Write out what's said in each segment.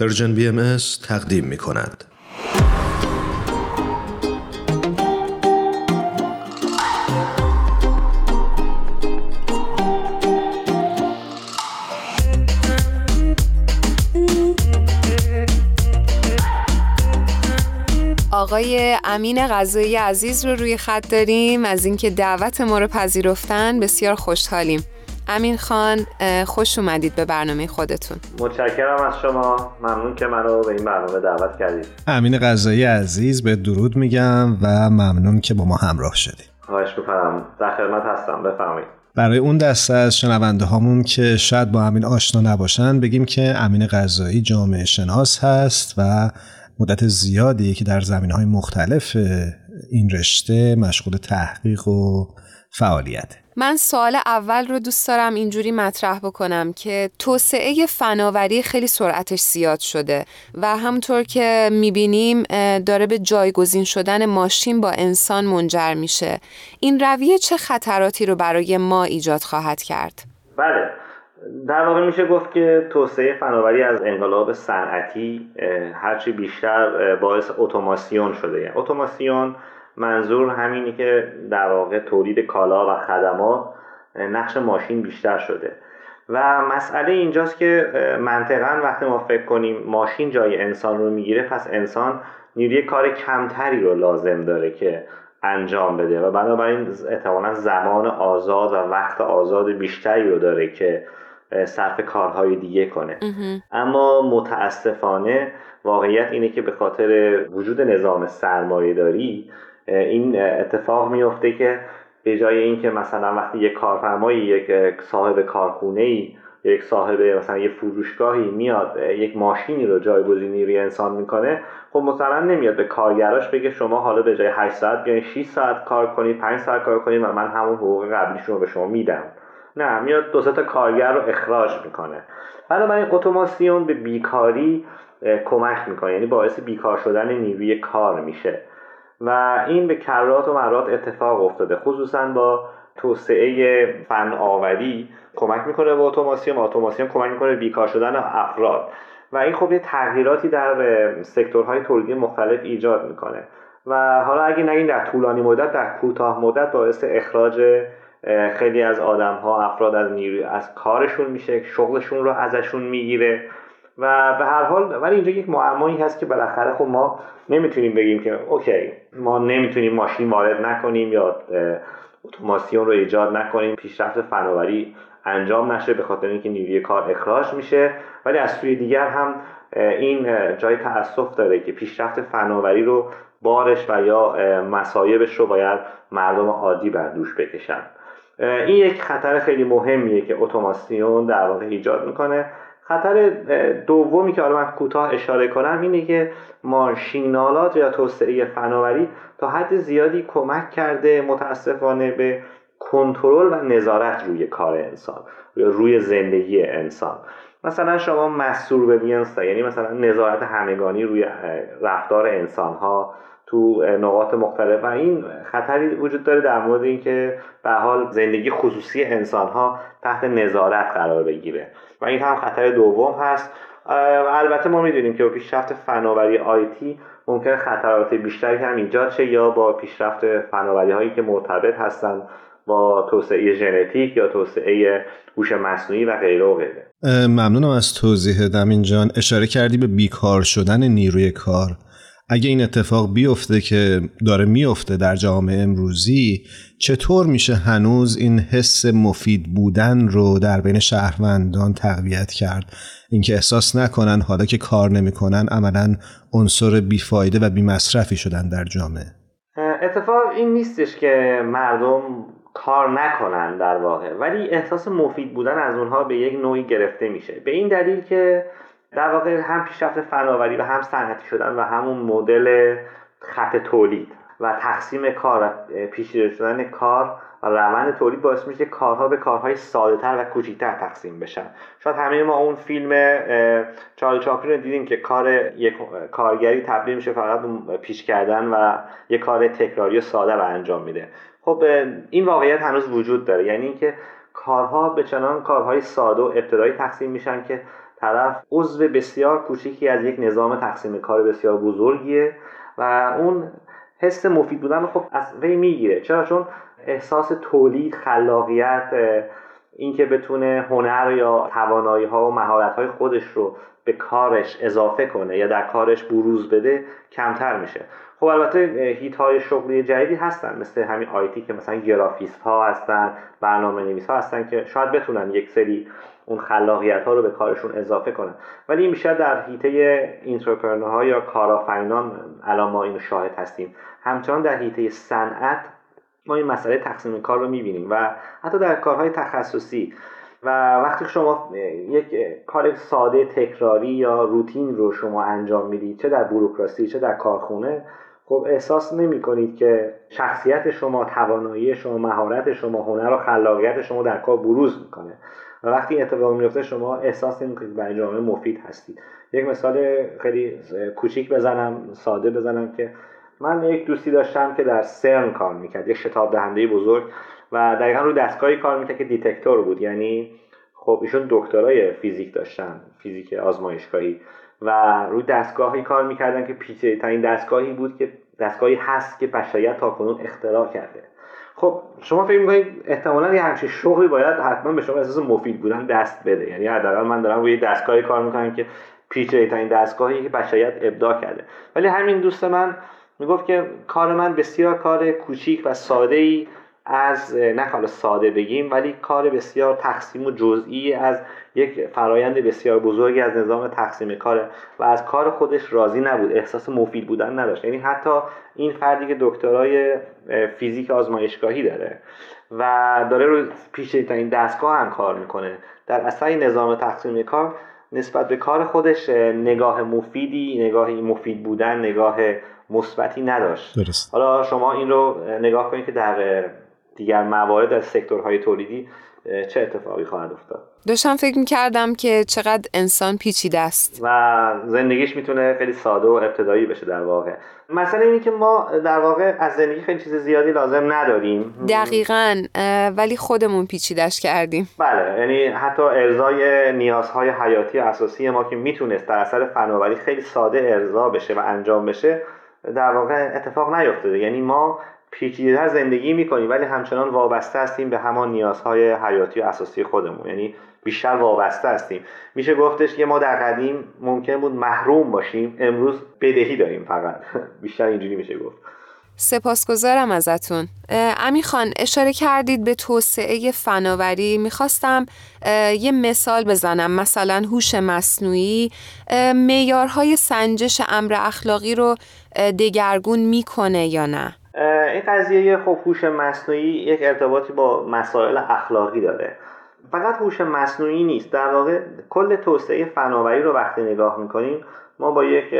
پرژن بی ام تقدیم می کند. آقای امین غذایی عزیز رو روی خط داریم از اینکه دعوت ما رو پذیرفتن بسیار خوشحالیم امین خان خوش اومدید به برنامه خودتون. متشکرم از شما. ممنون که منو به این برنامه دعوت کردید. امین غذایی عزیز به درود میگم و ممنون که با ما همراه شدید. خواهش می‌کنم. در خدمت هستم. بفرمایید. برای اون دسته از شنونده هامون که شاید با امین آشنا نباشن بگیم که امین غذایی جامعه شناس هست و مدت زیادی که در زمین های مختلف این رشته مشغول تحقیق و فعالیت من سوال اول رو دوست دارم اینجوری مطرح بکنم که توسعه فناوری خیلی سرعتش زیاد شده و همطور که می‌بینیم داره به جایگزین شدن ماشین با انسان منجر میشه. این رویه چه خطراتی رو برای ما ایجاد خواهد کرد؟ بله. در واقع میشه گفت که توسعه فناوری از انقلاب صنعتی هرچی بیشتر باعث اتوماسیون شده. یعنی اتوماسیون منظور همینی که در واقع تولید کالا و خدمات نقش ماشین بیشتر شده. و مسئله اینجاست که منطقا وقتی ما فکر کنیم ماشین جای انسان رو می‌گیره پس انسان نیروی کار کمتری رو لازم داره که انجام بده. و بنابراین احتمالا زمان آزاد و وقت آزاد بیشتری رو داره که صرف کارهای دیگه کنه. اما متاسفانه واقعیت اینه که به خاطر وجود نظام سرمایه داری این اتفاق میفته که به جای اینکه مثلا وقتی یک کارفرمایی یک صاحب کارخونه ای یک صاحب مثلا یک فروشگاهی میاد یک ماشینی رو جایگزین نیروی انسان می‌کنه خب مثلا نمیاد به کارگراش بگه شما حالا به جای 8 ساعت بیاین 6 ساعت کار کنید 5 ساعت کار کنید و من همون حقوق قبلیشون رو به شما میدم. نه میاد دو تا کارگر رو اخراج می‌کنه. بنابراین اتوماسیون به بیکاری کمک می‌کنه یعنی باعث بیکار شدن نیروی کار میشه. و این به کرات و مرات اتفاق افتاده. خصوصا با توسعه فن آوری کمک می‌کنه به اتوماسیون اتوماسیون کمک می‌کنه بیکار شدن افراد. و این خب یه تغییراتی در سکتورهای تولیدی مختلف ایجاد می‌کنه. و حالا اگه نگیم در طولانی مدت در کوتاه مدت باعث اخراج خیلی از آدم ها افراد از نیروی از کارشون میشه شغلشون رو ازشون می‌گیره. و به هر حال ولی اینجا یک معمایی هست که بالاخره خب ما نمی‌تونیم بگیم که اوکی ما نمی‌تونیم ماشین وارد نکنیم یا اتوماسیون رو ایجاد نکنیم پیشرفت فناوری انجام نشه به خاطر اینکه نیروی کار اخراج میشه. ولی از سوی دیگر هم این جای تاسف داره که پیشرفت فناوری رو بارش و یا مسایبش رو باید مردم عادی بر دوش بکشن. این یک خطر خیلی مهمیه که اتوماسیون در واقع ایجاد می‌کنه. خطر دومی که حالا من کوتاه اشاره کنم اینه که ماشینالات یا توسعه فناوری تا حد زیادی کمک کرده متاسفانه به کنترل و نظارت روی کار انسان روی زندگی انسان. مثلا شما مسئول به یعنی مثلا نظارت همگانی روی رفتار انسان ها تو نقاط مختلف و این خطری وجود داره در مورد اینکه به حال زندگی خصوصی انسان ها تحت نظارت قرار بگیره. و این هم خطر دوم هست. البته ما می‌دونیم که با پیشرفت فناوری آیتی ممکن خطرات بیشتری هم ایجاد شه یا با پیشرفت فناوری هایی که مرتبط هستند با توسعه ژنتیک یا توسعه هوش مصنوعی و غیره و غیره. ممنونم از توضیح دمین جان. اشاره کردی به بیکار شدن نیروی کار. اگه این اتفاق بیفته که داره میفته در جامعه امروزی چطور میشه هنوز این حس مفید بودن رو در بین شهروندان تقویت کرد؟ اینکه احساس نکنن حالا که کار نمی‌کنن عملا عنصر بیفایده و بیمصرفی شدن در جامعه. اتفاق این نیستش که مردم کار نکنن در واقع. ولی احساس مفید بودن از اونها به یک نوعی گرفته میشه. به این دلیل که در واقع هم پیشرفت فناوری و هم صنعتی شدن و همون مدل خط تولید و تقسیم کار پیشگیری شدن کار و روند تولید باعث میشه کارها به کارهای ساده تر و کوچکتر تقسیم بشن. شاید همه ما اون فیلم چارلی چاپلین رو دیدیم که کار یک کارگری تبدیل میشه فقط پیش کردن و یک کار تکراری و ساده رو انجام میده. خب این واقعیت هنوز وجود داره. یعنی اینکه کارها به چنان کارهای ساده و ابتدایی تقسیم میشن که طرف عضو بسیار کوچیکی از یک نظام تقسیم کار بسیار بزرگیه و اون حس مفید بودن خب از وی می‌گیره. چرا؟ چون احساس تولید خلاقیت اینکه بتونه هنر یا توانایی ها و مهارت های خودش رو به کارش اضافه کنه یا در کارش بروز بده کمتر میشه. خب البته هیت های شغلی جدیدی هستن مثل همین آیتی که مثلا گرافیست ها هستن برنامه نویس ها هستن که شاید بتونن یک سری اون خلاقیت ها رو به کارشون اضافه کنن. ولی این بیشتر در هیته ها یا کارآفرینان الان ما اینو شاهد هستیم. همچنان در هیته صنعت ما این مسئله تقسیم کار رو می‌بینیم و حتی در کارهای تخصصی. و وقتی شما یک کار ساده تکراری یا روتین رو شما انجام می‌دید چه در بروکراسی چه در کارخونه خب احساس نمی کنید که شخصیت شما توانایی شما مهارت شما هنر و خلاقیت شما در کار بروز می‌کنه. و وقتی این اتفاق میفته شما احساس نمی کنید برای جامعه مفید هستید. یک مثال خیلی کوچیک بزنم ساده بزنم که من یک دوستی داشتم که در سرن کار می‌کرد یک شتاب دهنده بزرگ و دقیقا روی دستگاهی کار می‌کرد که دیتکتور بود. یعنی خب ایشون دکترای فیزیک داشتن فیزیک آزمایشگاهی. و روی دستگاهی کار می‌کردن که پیچیده ترین دستگاهی بود که دستگاهی هست که بشریت تاکنون اختراع کرده. خب شما فکر می‌کنید احتمالا یه همچین شغلی باید حتما به شما احساس مفید بودن دست بده. یعنی حداقل من دارم روی دستگاهی کار می‌کنم که پیچیده ترین دستگاهی که بشریت ابداع کرده. ولی همین دوست من می‌گفت که کار من بسیار کار کوچیک و ساده ای از نه حالا ساده بگیم ولی کار بسیار تقسیم و جزئی از یک فرایند بسیار بزرگی از نظام تقسیم کاره و از کار خودش راضی نبود احساس مفید بودن نداشت یعنی حتی این فردی که دکترای فیزیک آزمایشگاهی داره و داره رو پیش این دستگاه هم کار می‌کنه در اصل نظام تقسیم کار نسبت به کار خودش نگاه مفیدی نگاه مفید بودن نگاه مثبتی نداشت درست. حالا شما این رو نگاه کنید که در دیگر موارد از سکتورهای تولیدی چه اتفاقی خواهد افتاد؟ داشتم فکر می‌کردم که چقدر انسان پیچیده است. و زندگیش می‌تونه خیلی ساده و ابتدایی بشه در واقع. مثلا اینی که ما در واقع از زندگی خیلی چیز زیادی لازم نداریم. دقیقا ولی خودمون پیچیدش کردیم. بله یعنی حتی ارزای نیازهای حیاتی اساسی ما که می‌تونست در اثر فناوری خیلی ساده ارضا بشه و انجام بشه در واقع اتفاق نیفتاده. یعنی ما پیچیده‌تر زندگی می‌کنیم ولی همچنان وابسته هستیم به همان نیازهای حیاتی و اساسی خودمون. یعنی بیشتر وابسته هستیم. میشه گفتش که ما در قدیم ممکن بود محروم باشیم امروز بدهی داریم فقط. بیشتر اینجوری میشه گفت. سپاسگزارم ازتون. امی خان اشاره کردید به توسعه فناوری. می‌خواستم یه مثال بزنم. مثلا هوش مصنوعی معیارهای سنجش امر اخلاقی رو دگرگون می‌کنه یا نه؟ این قضیه خب هوش مصنوعی یک ارتباطی با مسائل اخلاقی داره. فقط هوش مصنوعی نیست. در واقع کل توسعه فناوری رو وقتی نگاه می‌کنیم ما با یک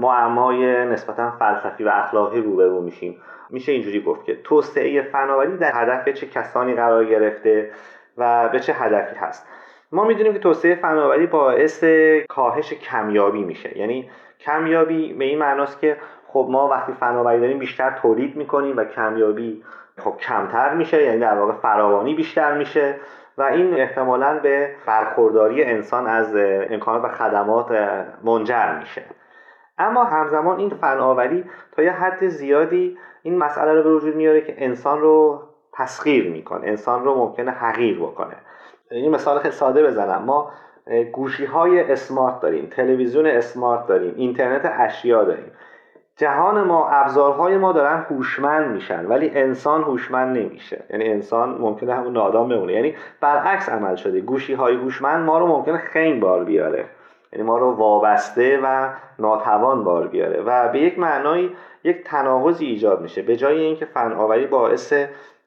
معمای نسبتا فلسفی و اخلاقی روبرو میشیم. میشه اینجوری گفت که توسعه فناوری در هدف چه کسانی قرار گرفته و به چه هدفی هست. ما می‌دونیم که توسعه فناوری باعث کاهش کمیابی میشه. یعنی کمیابی به این معناست که خب ما وقتی فناوری داریم بیشتر تولید می‌کنیم و کمیابی خب کمتر میشه یعنی در واقع فراوانی بیشتر میشه و این احتمالا به برخورداری انسان از امکانات و خدمات منجر میشه. اما همزمان این فناوری تا یه حد زیادی این مسئله رو به وجود میاره که انسان رو تسخیر می‌کنه انسان رو ممکنه حقیر بکنه. این مثال خیلی ساده بزنم. ما گوشی های اسمارت داریم تلویزیون اسمارت داریم اینترنت اشیا داریم. جهان ما ابزارهای ما دارن هوشمند میشن ولی انسان هوشمند نمیشه. یعنی انسان ممکنه همون نادام بمونه. یعنی برعکس عمل شده. گوشی های هوشمند ما رو ممکنه خنگ بار بیاره. یعنی ما رو وابسته و ناتوان بار بیاره. و به یک معنای یک تناقضی ایجاد میشه. به جای اینکه فناوری باعث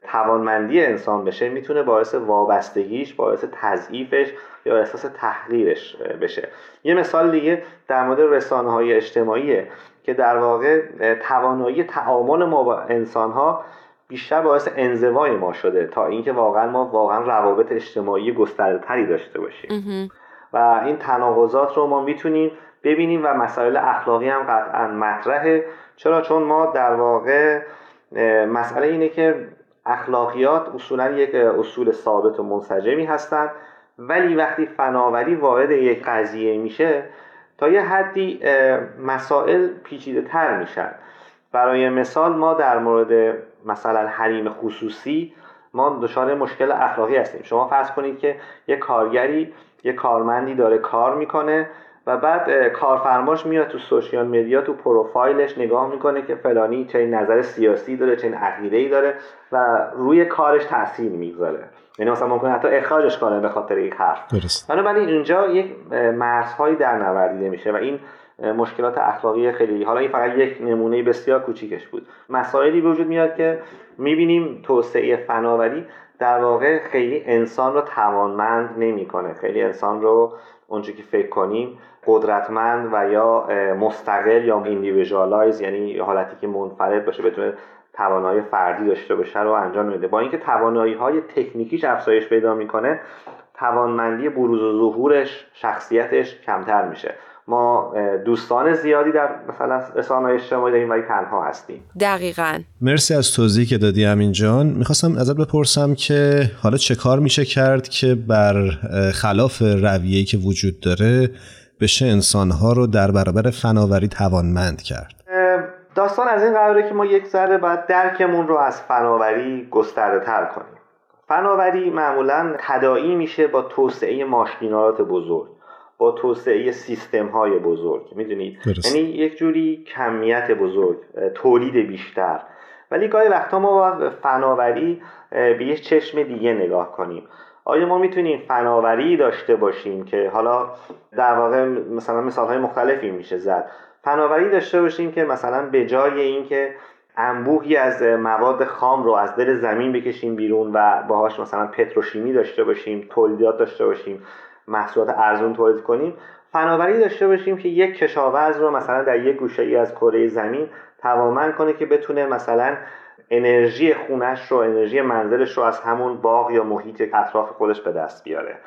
توانمندی انسان بشه می‌تونه باعث وابستگیش باعث تضعیفش یا احساس تحقیرش بشه. یه مثال دیگه در مورد رسانه های اجتماعیه که در واقع توانایی تعامل ما با انسان ها بیشتر باعث انزوای ما شده تا اینکه واقعا ما واقعا روابط اجتماعی گسترده داشته باشیم. و این تناقضات رو ما می‌تونیم ببینیم و مسائل اخلاقی هم قطعا مطرحه. چرا؟ چون ما در واقع مسئله اینه که اخلاقیات اصولا یک اصول ثابت و منسجمی هستند. ولی وقتی فناوری وارد یک قضیه میشه تا یه حدی مسائل پیچیده تر میشن. برای مثال ما در مورد مثلا حریم خصوصی ما دچار مشکل اخلاقی هستیم. شما فرض کنید که یه کارگری یه کارمندی داره کار می‌کنه. و بعد کارفرماش میاد تو سوشیال مدیا تو پروفایلش نگاه می‌کنه که فلانی چه نظر سیاسی داره چه عقیده ای داره و روی کارش تاثیر می‌گذاره. یعنی مثلا ممکنه حتی اخراجش کنه به خاطر یک حرف. بنابراین اینجا یک مرزهایی در نوردیده میشه و این مشکلات اخلاقی خیلی حالا این فقط یک نمونه بسیار کوچیکش بود. مسائلی به وجود میاد که می‌بینیم توسعه فناوری در واقع خیلی انسان رو توانمند نمی‌کنه. خیلی انسان رو اونجا که فکر کنیم قدرتمند و یا مستقل یا individualize یعنی حالتی که منفرد باشه بتونه توانایی فردی داشته باشه رو انجام میده. با اینکه توانایی های تکنیکیش افزایش پیدا می‌کنه توانمندی بروز و ظهورش شخصیتش کمتر میشه. ما دوستان زیادی در مثلا رسانه اجتماعی داریم ولی تنها هستیم. دقیقا. مرسی از توضیحی که دادی امین جان. می‌خواستم ازت بپرسم که حالا چه کار میشه کرد که بر خلاف رویه‌ای که وجود داره بشه انسانها رو در برابر فناوری توانمند کرد؟ داستان از این قراره که ما یک ذره باید درکمون رو از فناوری گسترده تر کنیم. فناوری معمولا تداعی میشه با توسعه ماشینالات بزرگ. با توسعه سیستم های بزرگ می‌دونید؟ یعنی یک جوری کمیت بزرگ تولید بیشتر. ولی گاهی وقتا ما با فناوری به یه چشم دیگه نگاه کنیم. آیا ما می‌تونیم فناوری داشته باشیم که حالا در واقع مثلا مثال های مختلفی میشه زد. فناوری داشته باشیم که مثلا به جای اینکه انبوهی از مواد خام رو از دل زمین بکشیم بیرون و باهاش مثلا پتروشیمی داشته باشیم تولیدات داشته باشیم محصولات ارزون تولید کنیم. فناوری داشته باشیم که یک کشاورز رو مثلا در یک گوشه ای از کره زمین توانمند کنه که بتونه مثلا انرژی خونش رو انرژی منزلش رو از همون باغ یا محیط اطراف خودش به دست بیاره.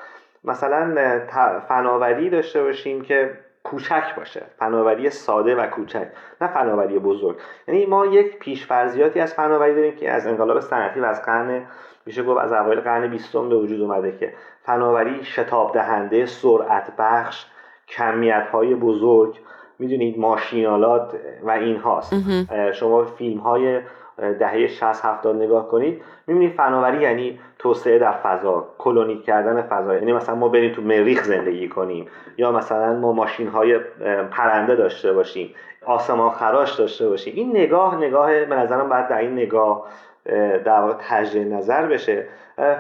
مثلا فناوری داشته باشیم که کوچک باشه. فناوری ساده و کوچک نه فناوری بزرگ. یعنی ما یک پیشفرضیاتی از فناوری داریم که از انقلاب صنعتی و از قرن میشه گفت از اوایل قرن بیستم به وجود اومده که فناوری شتاب دهنده سرعت بخش کمیت های بزرگ می‌دونید ماشینالات و این هاست. شما فیلم های دهه 60 70 نگاه کنید می‌بینید فناوری یعنی توسعه در فضا کلونی کردن فضا. یعنی مثلا ما بریم تو مریخ زندگی کنیم یا مثلا ما ماشین های پرنده داشته باشیم آسمان خراش داشته باشیم. این نگاه نگاه به نظرم باید در این نگاه در واقع تجدید نظر بشه.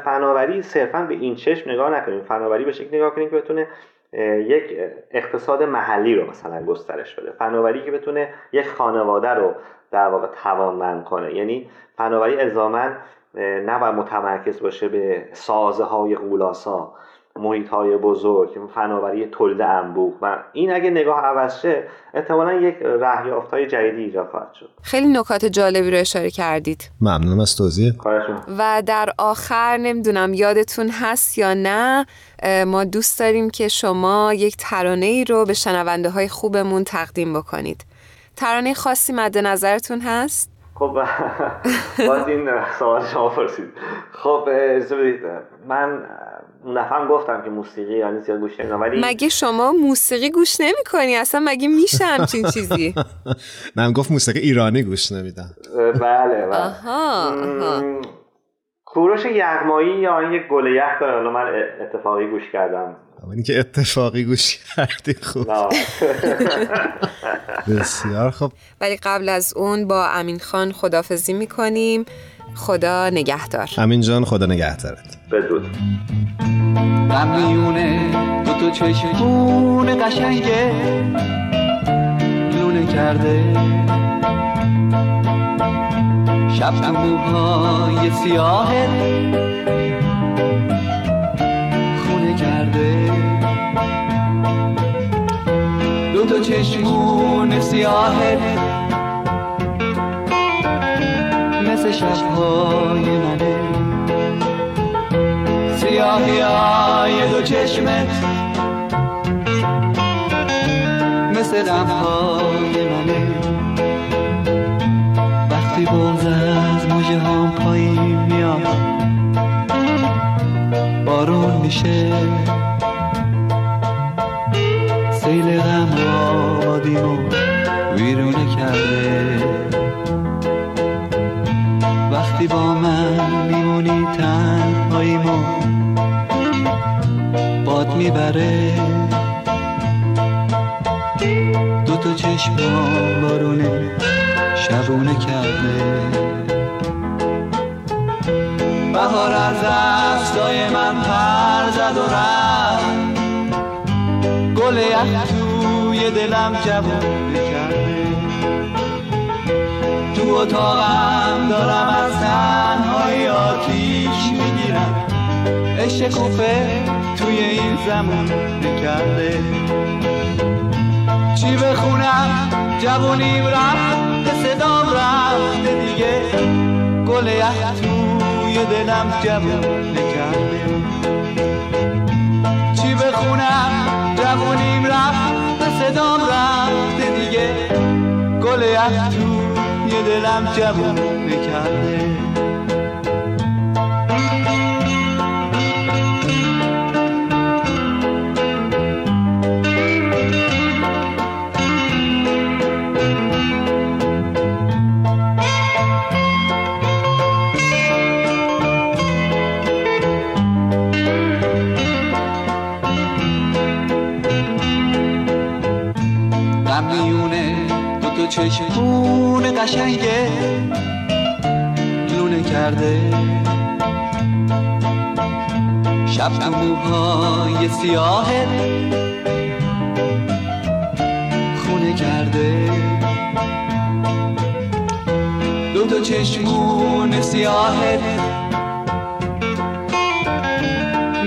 فناوری صرفا به این چشم نگاه نکنیم. فناوری به شکل نگاه کنیم که بتونه یک اقتصاد محلی رو مثلا گسترش بده. فناوری که بتونه یک خانواده رو در واقع توانمند کنه. یعنی فناوری الزاما نباید متمرکز باشه به سازه های قولاسا محیط های بزرگ فناوری تولید انبوه. و این اگه نگاه عوض شه احتمالا یک رهیافت های جدیدی ایجاد خواهد شد. خیلی نکات جالبی رو اشاره کردید. ممنونم از توضیح. و در آخر نمی‌دونم یادتون هست یا نه ما دوست داریم که شما یک ترانه ای رو به شنونده های خوبمون تقدیم بکنید. ترانه خاصی مد نظرتون هست؟ خب باز این سوال شما پرسید. خب من اون دفعه گفتم که موسیقی یعنی زیاد گوش نمیدم ولی مگه شما موسیقی گوش نمی کنی اصلا مگه میشه همچین چیزی؟ من گفت موسیقی ایرانی گوش نمیدم. بله بله. کوروش یغمایی یا این یک گل یخ داره. حالا من اتفاقی گوش کردم. اینی که اتفاقی گوش کردی خوب. بسیار خوب. ولی قبل از اون با امین خان خدافزی می‌کنیم. خدا نگهدار. امین جان خدا نگهدارت. بدرود غمیونه دو تو چشمون قشنگه. لونه کرده. شب تو موهای سیاهت خونه کرده. دو تا چشمون سیاهت مثل شبهای منه سیاهی های دو چشمت. مثل غمهای منه وقتی بغز از موجه هم پایین میاد بارون میشه. سیل غم آبادیمو ویرونه کرده. با من میمونی تنهاییمو باد می‌بره. دو تا چشم بارونه شبونه کرده. بهار از دستای من پر زد و رفت. گل یخ توی دلم جوونه تو اتاقم دارم از تنهای آتیش می‌گیرم. عشق کوفه توی این زمان کرده چی بخونم؟ جوونیم رفت صدام رفته دیگه. گل یخ توی دلم جوون کرده چی بخونم؟ جوونیم رفت صدام رفته دیگه. گل یخ توی دلم جوون چشمون قشنگه لونه کرده. شب تو موهای سیاه خونه کرده. دو تا چشمون سیاهت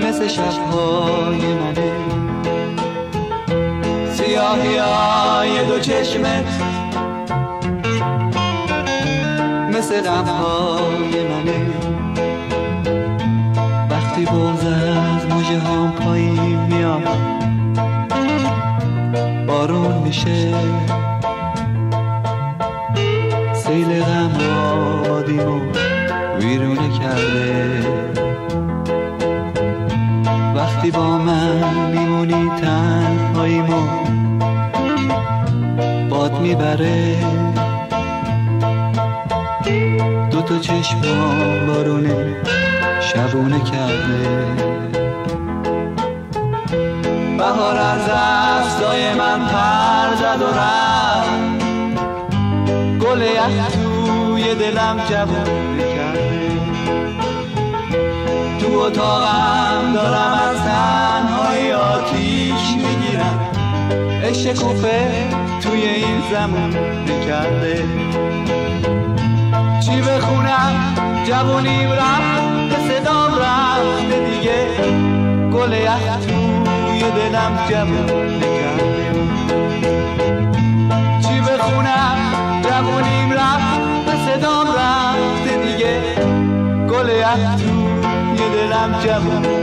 مثل شبهای منه. سیاهی های دو چشمت مثل غمهای منه. وقتی بغز از موجه هم پایین میاد بارون میشه. سیل غم آبادیمو ویرونه کرده. وقتی با من میمونی تنهاییمو باد می‌بره. تو چشم بارونه شبونه کرده. بهار از دستای من پر زد و رفت. گل یخ توی دلم جوونه کرده. تو اتاقم دارم از تنهای آتیش می‌گیرم. عشق توی این زمان کرده. چی بخونم جوونیم رفت به صدام رفته دیگه. گل یخ توی دلم جوون کرده چی بخونم؟ جوونیم رفت به صدام رفته دیگه. گل یخ توی دلم جوون